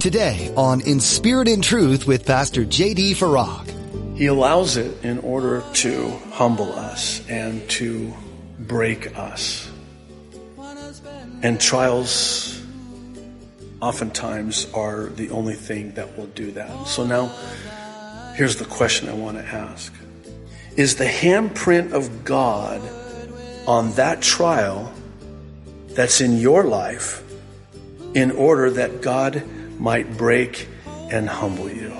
Today on In Spirit and Truth with Pastor J.D. Farag. He allows it in order to humble us and to break us. And trials oftentimes are the only thing that will do that. So now, here's the question I want to ask Is the handprint of God on that trial that's in your life in order that God might break and humble you?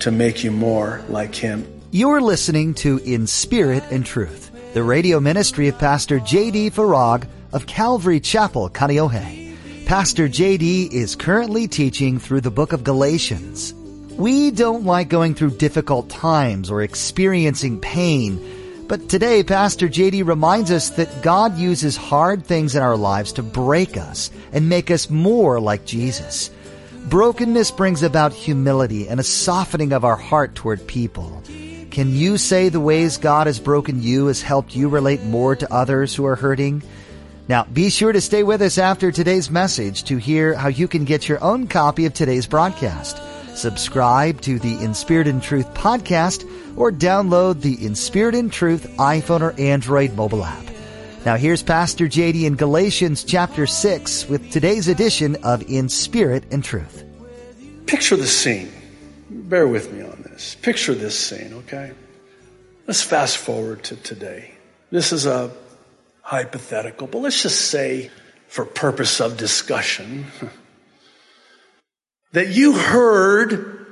to make you more like Him. You're listening to In Spirit and Truth, the radio ministry of Pastor J.D. Farag of Calvary Chapel, Kaneohe. Pastor J.D. is currently teaching through the book of Galatians. We don't like going through difficult times or experiencing pain, but today Pastor JD reminds us that God uses hard things in our lives to break us and make us more like Jesus. Brokenness brings about humility and a softening of our heart toward people. Can you say the ways God has broken you has helped you relate more to others who are hurting? Now, be sure to stay with us after today's message to hear how you can get your own copy of today's broadcast. Subscribe to the In Spirit and Truth podcast or download the In Spirit and Truth iPhone or Android mobile app. Now here's Pastor JD in Galatians chapter 6 with today's edition of In Spirit and Truth. Picture the scene. Bear with me on this. Picture this scene, okay? Let's fast forward to today. This is a hypothetical, but let's just say for purpose of discussion that you heard,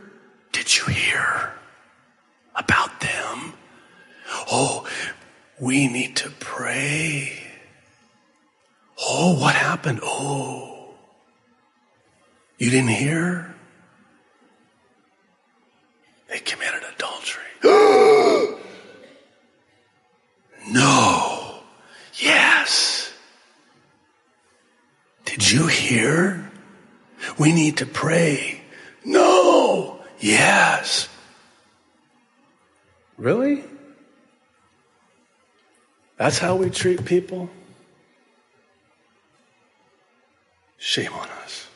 did you hear about them? Oh, we need to pray. Oh, what happened? Oh, you didn't hear? They committed adultery. no. Yes. Did you hear? We need to pray. No. Yes. Really? That's how we treat people? Shame on us.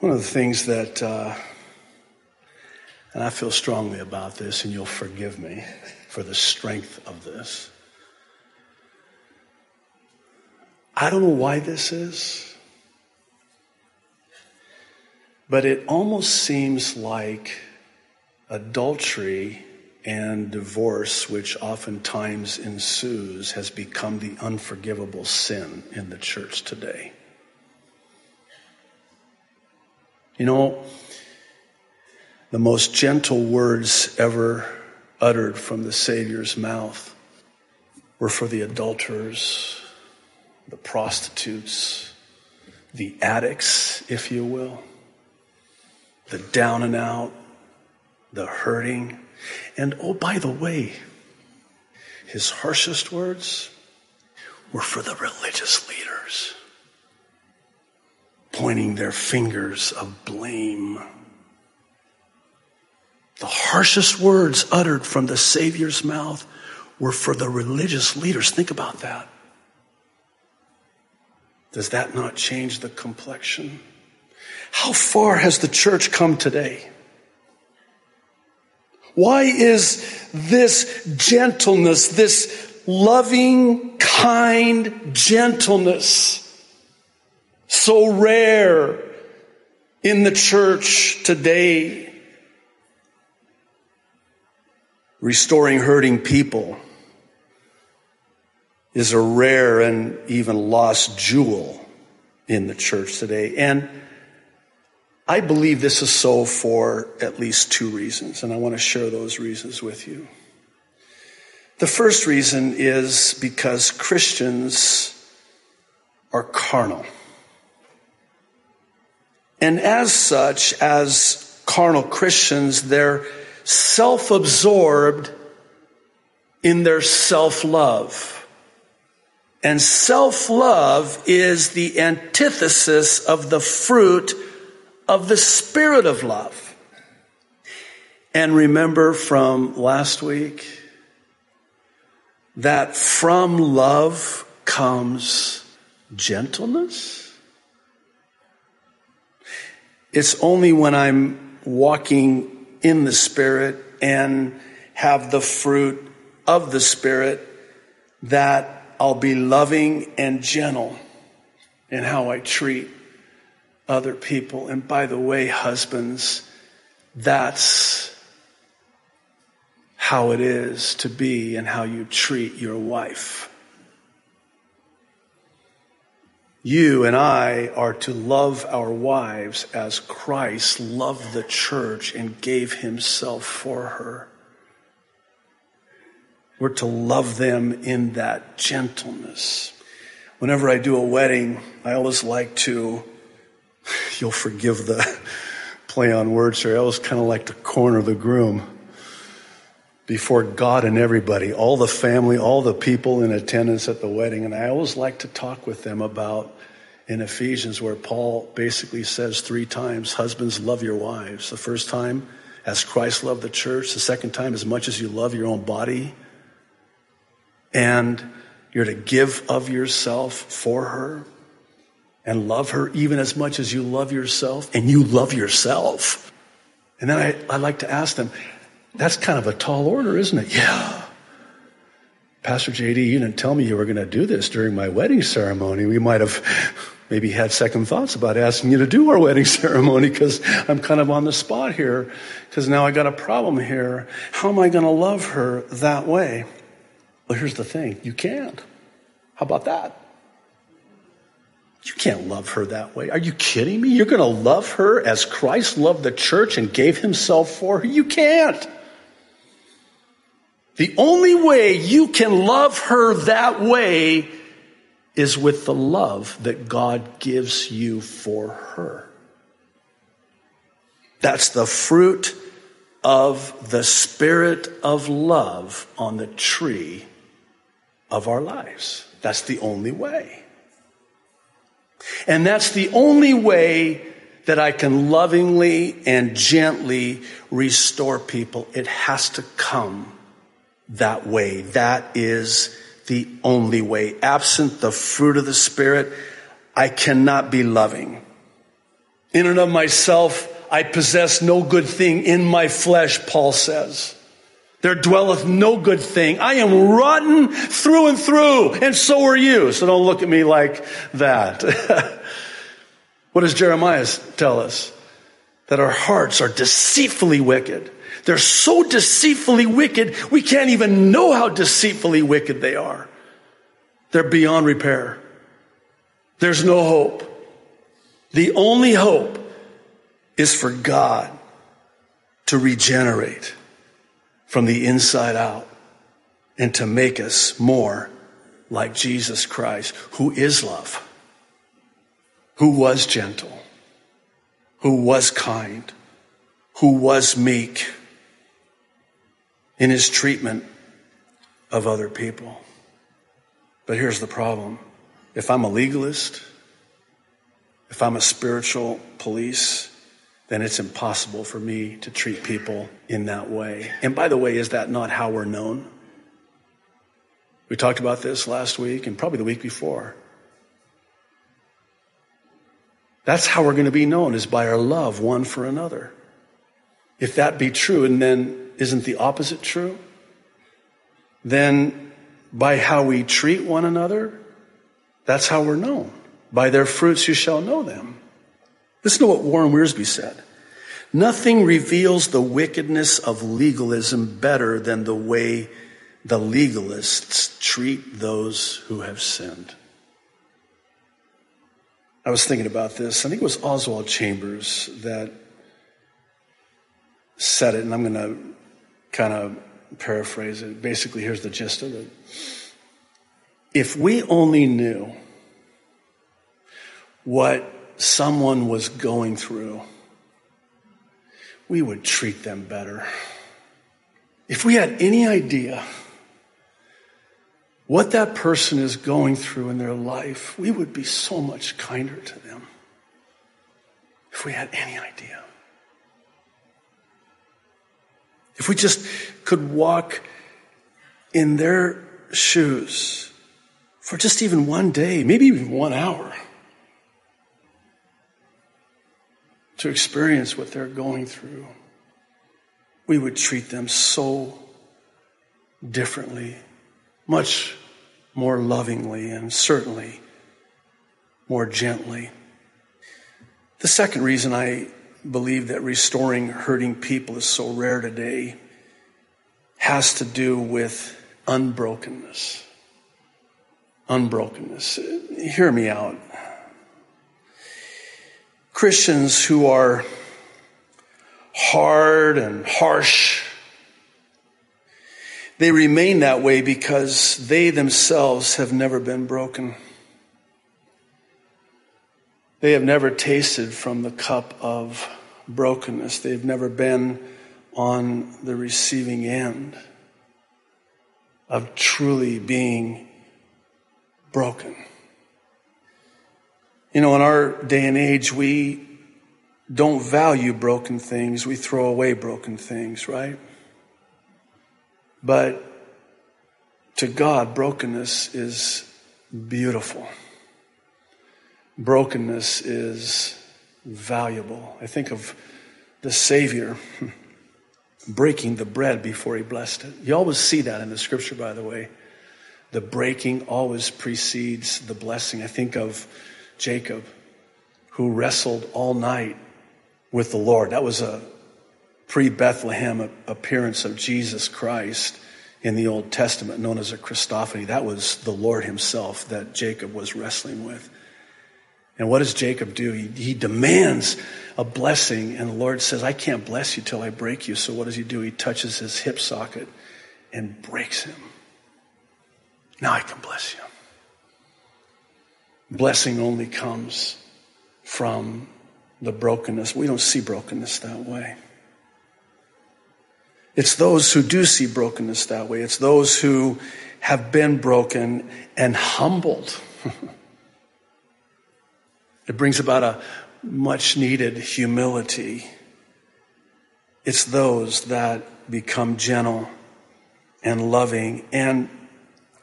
One of the things that, uh, and I feel strongly about this, and you'll forgive me for the strength of this. I don't know why this is, but it almost seems like adultery and divorce, which oftentimes ensues, has become the unforgivable sin in the church today. You know, the most gentle words ever uttered from the Savior's mouth were for the adulterers, the prostitutes, the addicts, if you will, the down and out, the hurting, and oh, by the way, his harshest words were for the religious leaders, pointing their fingers of blame. The harshest words uttered from the Savior's mouth were for the religious leaders. Think about that. Does that not change the complexion? How far has the church come today? Why is this gentleness, this loving, kind gentleness so rare in the church today? Restoring hurting people is a rare and even lost jewel in the church today. And I believe this is so for at least two reasons, and I want to share those reasons with you. The first reason is because Christians are carnal. And as such, as carnal Christians, they're self absorbed in their self love. And self love is the antithesis of the fruit of the Spirit of love. And remember from last week that from love comes gentleness. It's only when I'm walking in the Spirit and have the fruit of the Spirit that I'll be loving and gentle in how I treat other people. And by the way, husbands, that's how it is to be and how you treat your wife. You and I are to love our wives as Christ loved the church and gave himself for her. We're to love them in that gentleness. Whenever I do a wedding, I always like to, you'll forgive the play on words here, I always kind of like to corner the groom before God and everybody, all the family, all the people in attendance at the wedding. And I always like to talk with them about in Ephesians where Paul basically says three times, husbands, love your wives. The first time, as Christ loved the church. The second time, as much as you love your own body. And you're to give of yourself for her and love her even as much as you love yourself and you love yourself. And then I, I like to ask them, that's kind of a tall order, isn't it? Yeah. Pastor JD, you didn't tell me you were going to do this during my wedding ceremony. We might have maybe had second thoughts about asking you to do our wedding ceremony because I'm kind of on the spot here because now I got a problem here. How am I going to love her that way? Well, here's the thing you can't. How about that? You can't love her that way. Are you kidding me? You're going to love her as Christ loved the church and gave himself for her? You can't. The only way you can love her that way is with the love that God gives you for her. That's the fruit of the spirit of love on the tree of our lives. That's the only way. And that's the only way that I can lovingly and gently restore people. It has to come that way. That is the only way. Absent the fruit of the Spirit, I cannot be loving. In and of myself, I possess no good thing in my flesh, Paul says. There dwelleth no good thing. I am rotten through and through, and so are you. So don't look at me like that. what does Jeremiah tell us? That our hearts are deceitfully wicked. They're so deceitfully wicked, we can't even know how deceitfully wicked they are. They're beyond repair. There's no hope. The only hope is for God to regenerate from the inside out and to make us more like Jesus Christ, who is love, who was gentle, who was kind, who was meek in his treatment of other people. But here's the problem. If I'm a legalist, if I'm a spiritual police, then it's impossible for me to treat people in that way. And by the way, is that not how we're known? We talked about this last week and probably the week before. That's how we're going to be known is by our love one for another. If that be true, and then isn't the opposite true? Then by how we treat one another, that's how we're known. By their fruits you shall know them. Listen to what Warren Wiersbe said. Nothing reveals the wickedness of legalism better than the way the legalists treat those who have sinned. I was thinking about this. I think it was Oswald Chambers that said it, and I'm going to kind of paraphrase it. Basically, here's the gist of it. If we only knew what someone was going through, we would treat them better. If we had any idea what that person is going through in their life, we would be so much kinder to them. If we had any idea. If we just could walk in their shoes for just even one day, maybe even one hour. To experience what they're going through, we would treat them so differently, much more lovingly, and certainly more gently. The second reason I believe that restoring hurting people is so rare today has to do with unbrokenness. Unbrokenness. Hear me out. Christians who are hard and harsh, they remain that way because they themselves have never been broken. They have never tasted from the cup of brokenness. They've never been on the receiving end of truly being broken. You know, in our day and age, we don't value broken things. We throw away broken things, right? But to God, brokenness is beautiful. Brokenness is valuable. I think of the Savior breaking the bread before he blessed it. You always see that in the scripture, by the way. The breaking always precedes the blessing. I think of Jacob, who wrestled all night with the Lord. That was a pre Bethlehem appearance of Jesus Christ in the Old Testament, known as a Christophany. That was the Lord himself that Jacob was wrestling with. And what does Jacob do? He, he, demands a blessing, and the Lord says, I can't bless you till I break you. So what does he do? He touches his hip socket and breaks him. Now I can bless you. Blessing only comes from the brokenness. We don't see brokenness that way. It's those who do see brokenness that way. It's those who have been broken and humbled. it brings about a much needed humility. It's those that become gentle and loving. And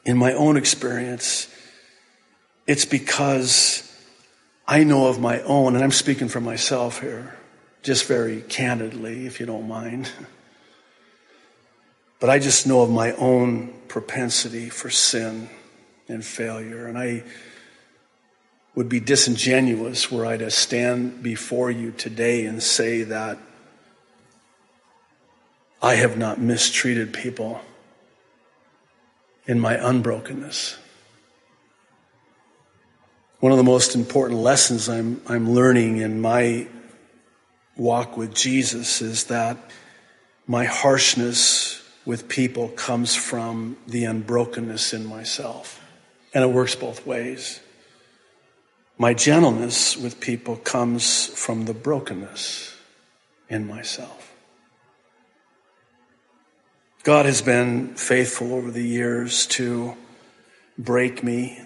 in my own experience, it's because I know of my own, and I'm speaking for myself here, just very candidly, if you don't mind. But I just know of my own propensity for sin and failure. And I would be disingenuous were I to stand before you today and say that I have not mistreated people in my unbrokenness. One of the most important lessons I'm, I'm learning in my walk with Jesus is that my harshness with people comes from the unbrokenness in myself. And it works both ways. My gentleness with people comes from the brokenness in myself. God has been faithful over the years to break me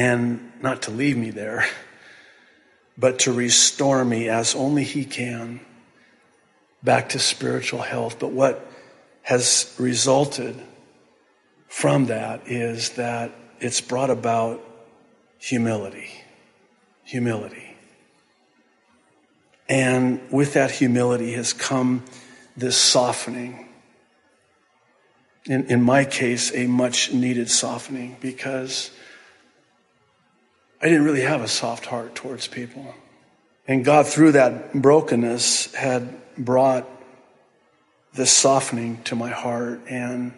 and not to leave me there, but to restore me as only He can back to spiritual health. But what has resulted from that is that it's brought about humility. Humility. And with that humility has come this softening. In, in my case, a much needed softening because I didn't really have a soft heart towards people. And God, through that brokenness, had brought this softening to my heart and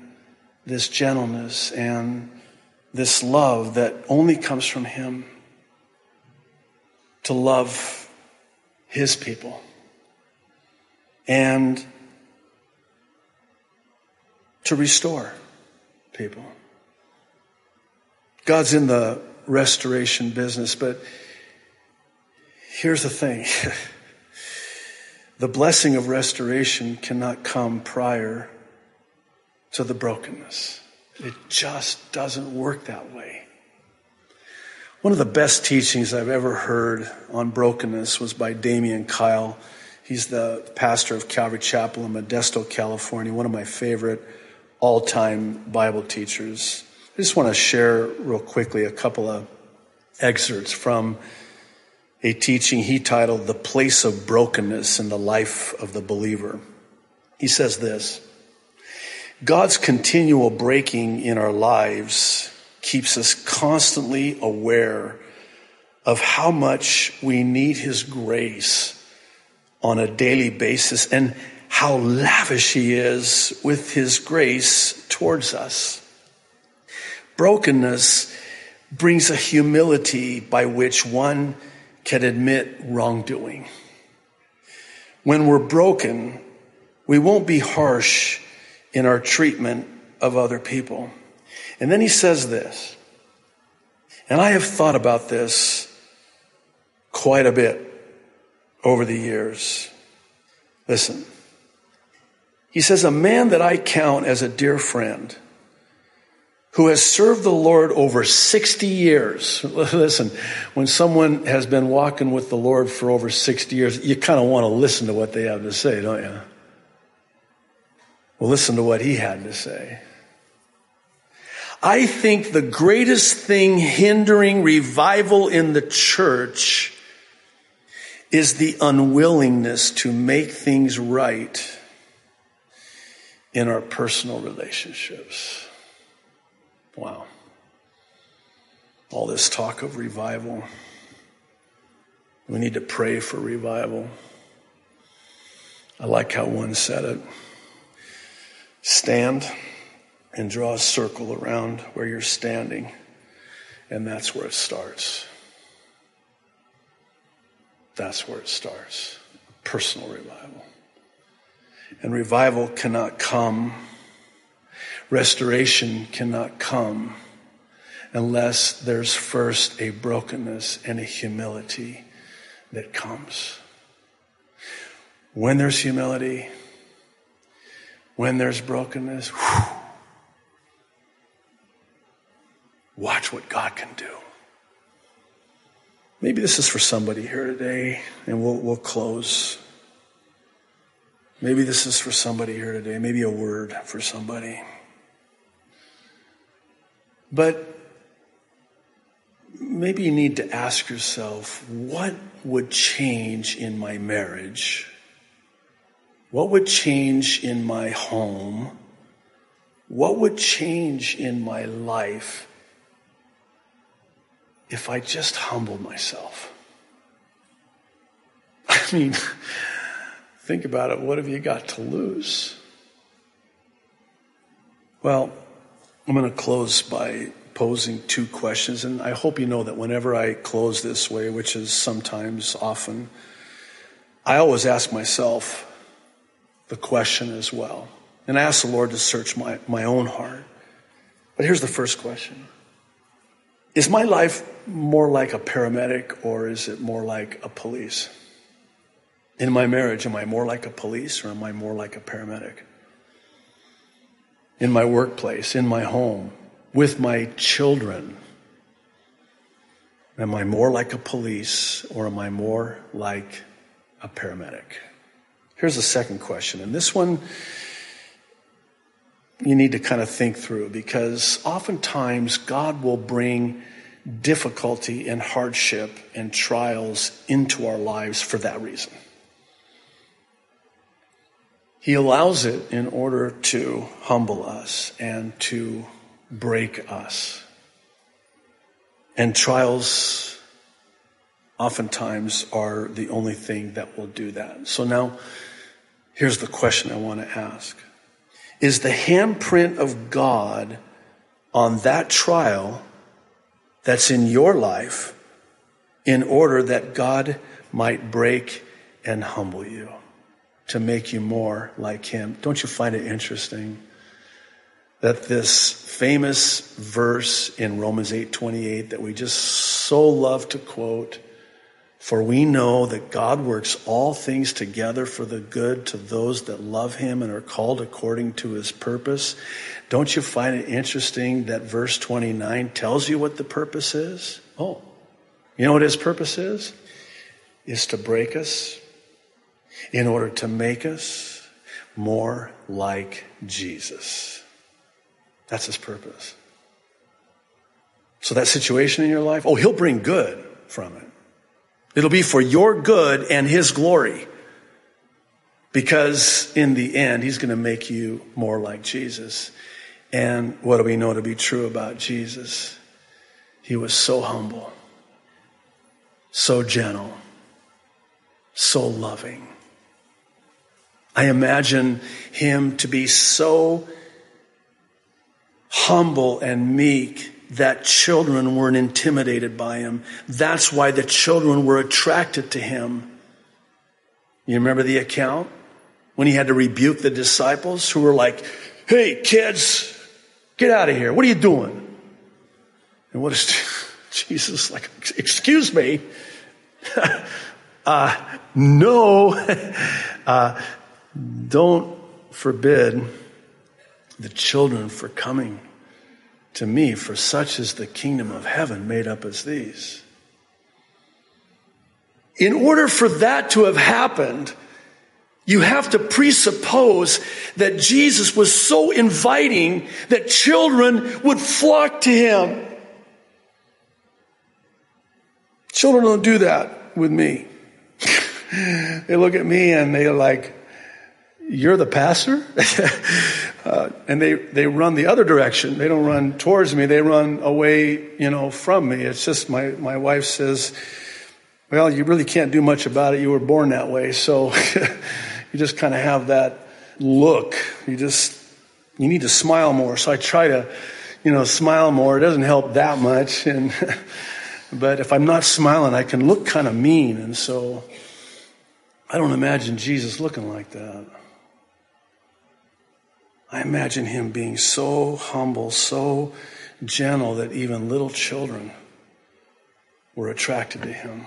this gentleness and this love that only comes from Him to love His people and to restore people. God's in the restoration business, but here's the thing. the blessing of restoration cannot come prior to the brokenness. It just doesn't work that way. One of the best teachings I've ever heard on brokenness was by Damian Kyle. He's the pastor of Calvary Chapel in Modesto, California, one of my favorite all time Bible teachers. I just want to share real quickly a couple of excerpts from a teaching he titled The Place of Brokenness in the Life of the Believer. He says this God's continual breaking in our lives keeps us constantly aware of how much we need His grace on a daily basis and how lavish He is with His grace towards us. Brokenness brings a humility by which one can admit wrongdoing. When we're broken, we won't be harsh in our treatment of other people. And then he says this, and I have thought about this quite a bit over the years. Listen, he says, a man that I count as a dear friend who has served the Lord over 60 years. Listen, when someone has been walking with the Lord for over 60 years, you kind of want to listen to what they have to say, don't you? Well, listen to what he had to say. I think the greatest thing hindering revival in the church is the unwillingness to make things right in our personal relationships. Wow. All this talk of revival. We need to pray for revival. I like how one said it. Stand and draw a circle around where you're standing, and that's where it starts. That's where it starts. Personal revival. And revival cannot come, restoration cannot come unless there's first a brokenness and a humility that comes. When there's humility, when there's brokenness, whew, watch what God can do. Maybe this is for somebody here today, and we'll, we'll close. Maybe this is for somebody here today, maybe a word for somebody. But maybe you need to ask yourself what would change in my marriage? What would change in my home? What would change in my life if I just humbled myself? I mean, Think about it. What have you got to lose? Well, I'm going to close by posing two questions. And I hope you know that whenever I close this way, which is sometimes often, I always ask myself the question as well. And I ask the Lord to search my, my own heart. But here's the first question Is my life more like a paramedic or is it more like a police? In my marriage, am I more like a police or am I more like a paramedic? In my workplace, in my home, with my children, am I more like a police or am I more like a paramedic? Here's the second question, and this one you need to kind of think through because oftentimes God will bring difficulty and hardship and trials into our lives for that reason. He allows it in order to humble us and to break us. And trials oftentimes are the only thing that will do that. So now, here's the question I want to ask Is the handprint of God on that trial that's in your life in order that God might break and humble you? To make you more like him. Don't you find it interesting that this famous verse in Romans 8:28 that we just so love to quote for we know that God works all things together for the good to those that love him and are called according to his purpose. Don't you find it interesting that verse 29 tells you what the purpose is? Oh, you know what his purpose is? Is to break us, in order to make us more like Jesus. That's his purpose. So that situation in your life, oh, he'll bring good from it. It'll be for your good and His glory. Because in the end, He's going to make you more like Jesus. And what do we know to be true about Jesus? He was so humble, so gentle, so loving. I imagine him to be so humble and meek that children weren't intimidated by him. That's why the children were attracted to him. You remember the account when he had to rebuke the disciples who were like, Hey, kids, get out of here. What are you doing? And what is Jesus like? Excuse me. uh, no. uh, don't forbid the children for coming to me, for such is the kingdom of heaven made up as these. In order for that to have happened, you have to presuppose that Jesus was so inviting that children would flock to him. Children don't do that with me. they look at me and they're like, you're the pastor? uh, and they, they run the other direction. They don't run towards me. They run away, you know, from me. It's just my, my wife says, well, you really can't do much about it. You were born that way. So you just kind of have that look. You just, you need to smile more. So I try to, you know, smile more. It doesn't help that much. And, but if I'm not smiling, I can look kind of mean. And so I don't imagine Jesus looking like that. I imagine him being so humble, so gentle that even little children were attracted to him.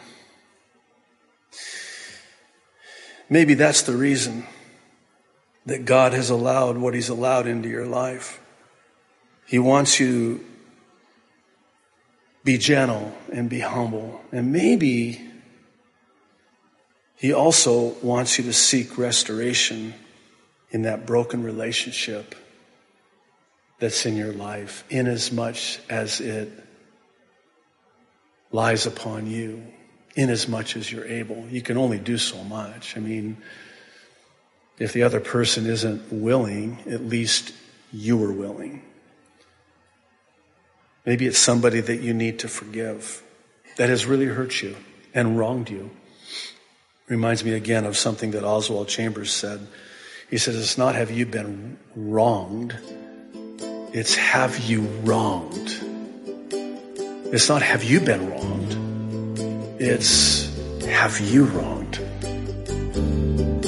Maybe that's the reason that God has allowed what he's allowed into your life. He wants you to be gentle and be humble. And maybe he also wants you to seek restoration in that broken relationship that's in your life, in as much as it lies upon you, in as much as you're able. You can only do so much. I mean, if the other person isn't willing, at least you are willing. Maybe it's somebody that you need to forgive that has really hurt you and wronged you. Reminds me again of something that Oswald Chambers said he says, It's not have you been wronged, it's have you wronged. It's not have you been wronged, it's have you wronged.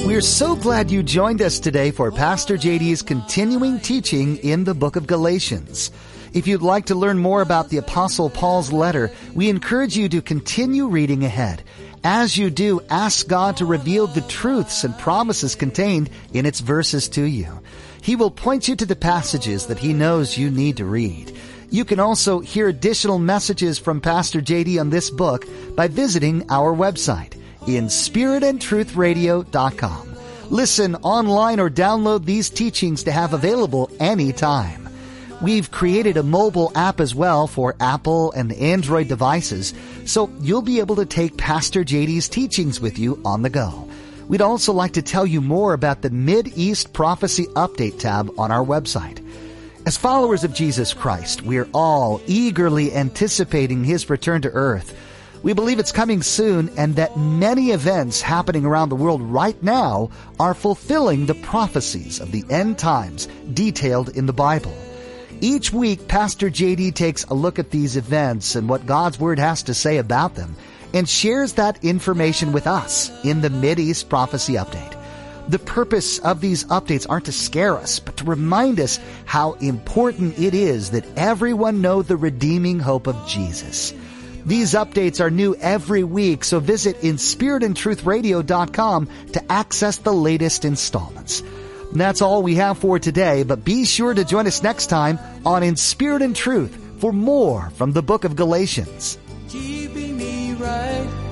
We're so glad you joined us today for Pastor JD's continuing teaching in the book of Galatians. If you'd like to learn more about the Apostle Paul's letter, we encourage you to continue reading ahead. As you do, ask God to reveal the truths and promises contained in its verses to you. He will point you to the passages that He knows you need to read. You can also hear additional messages from Pastor JD on this book by visiting our website inspiritandtruthradio.com. Listen online or download these teachings to have available anytime. We've created a mobile app as well for Apple and Android devices, so you'll be able to take Pastor JD's teachings with you on the go. We'd also like to tell you more about the Mid East Prophecy Update tab on our website. As followers of Jesus Christ, we're all eagerly anticipating His return to earth. We believe it's coming soon and that many events happening around the world right now are fulfilling the prophecies of the end times detailed in the Bible. Each week, Pastor JD takes a look at these events and what God's Word has to say about them and shares that information with us in the East Prophecy Update. The purpose of these updates aren't to scare us, but to remind us how important it is that everyone know the redeeming hope of Jesus. These updates are new every week, so visit inspiritandtruthradio.com to access the latest installments. That's all we have for today, but be sure to join us next time on In Spirit and Truth for more from the book of Galatians. Right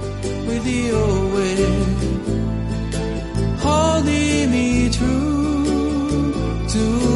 holding me true to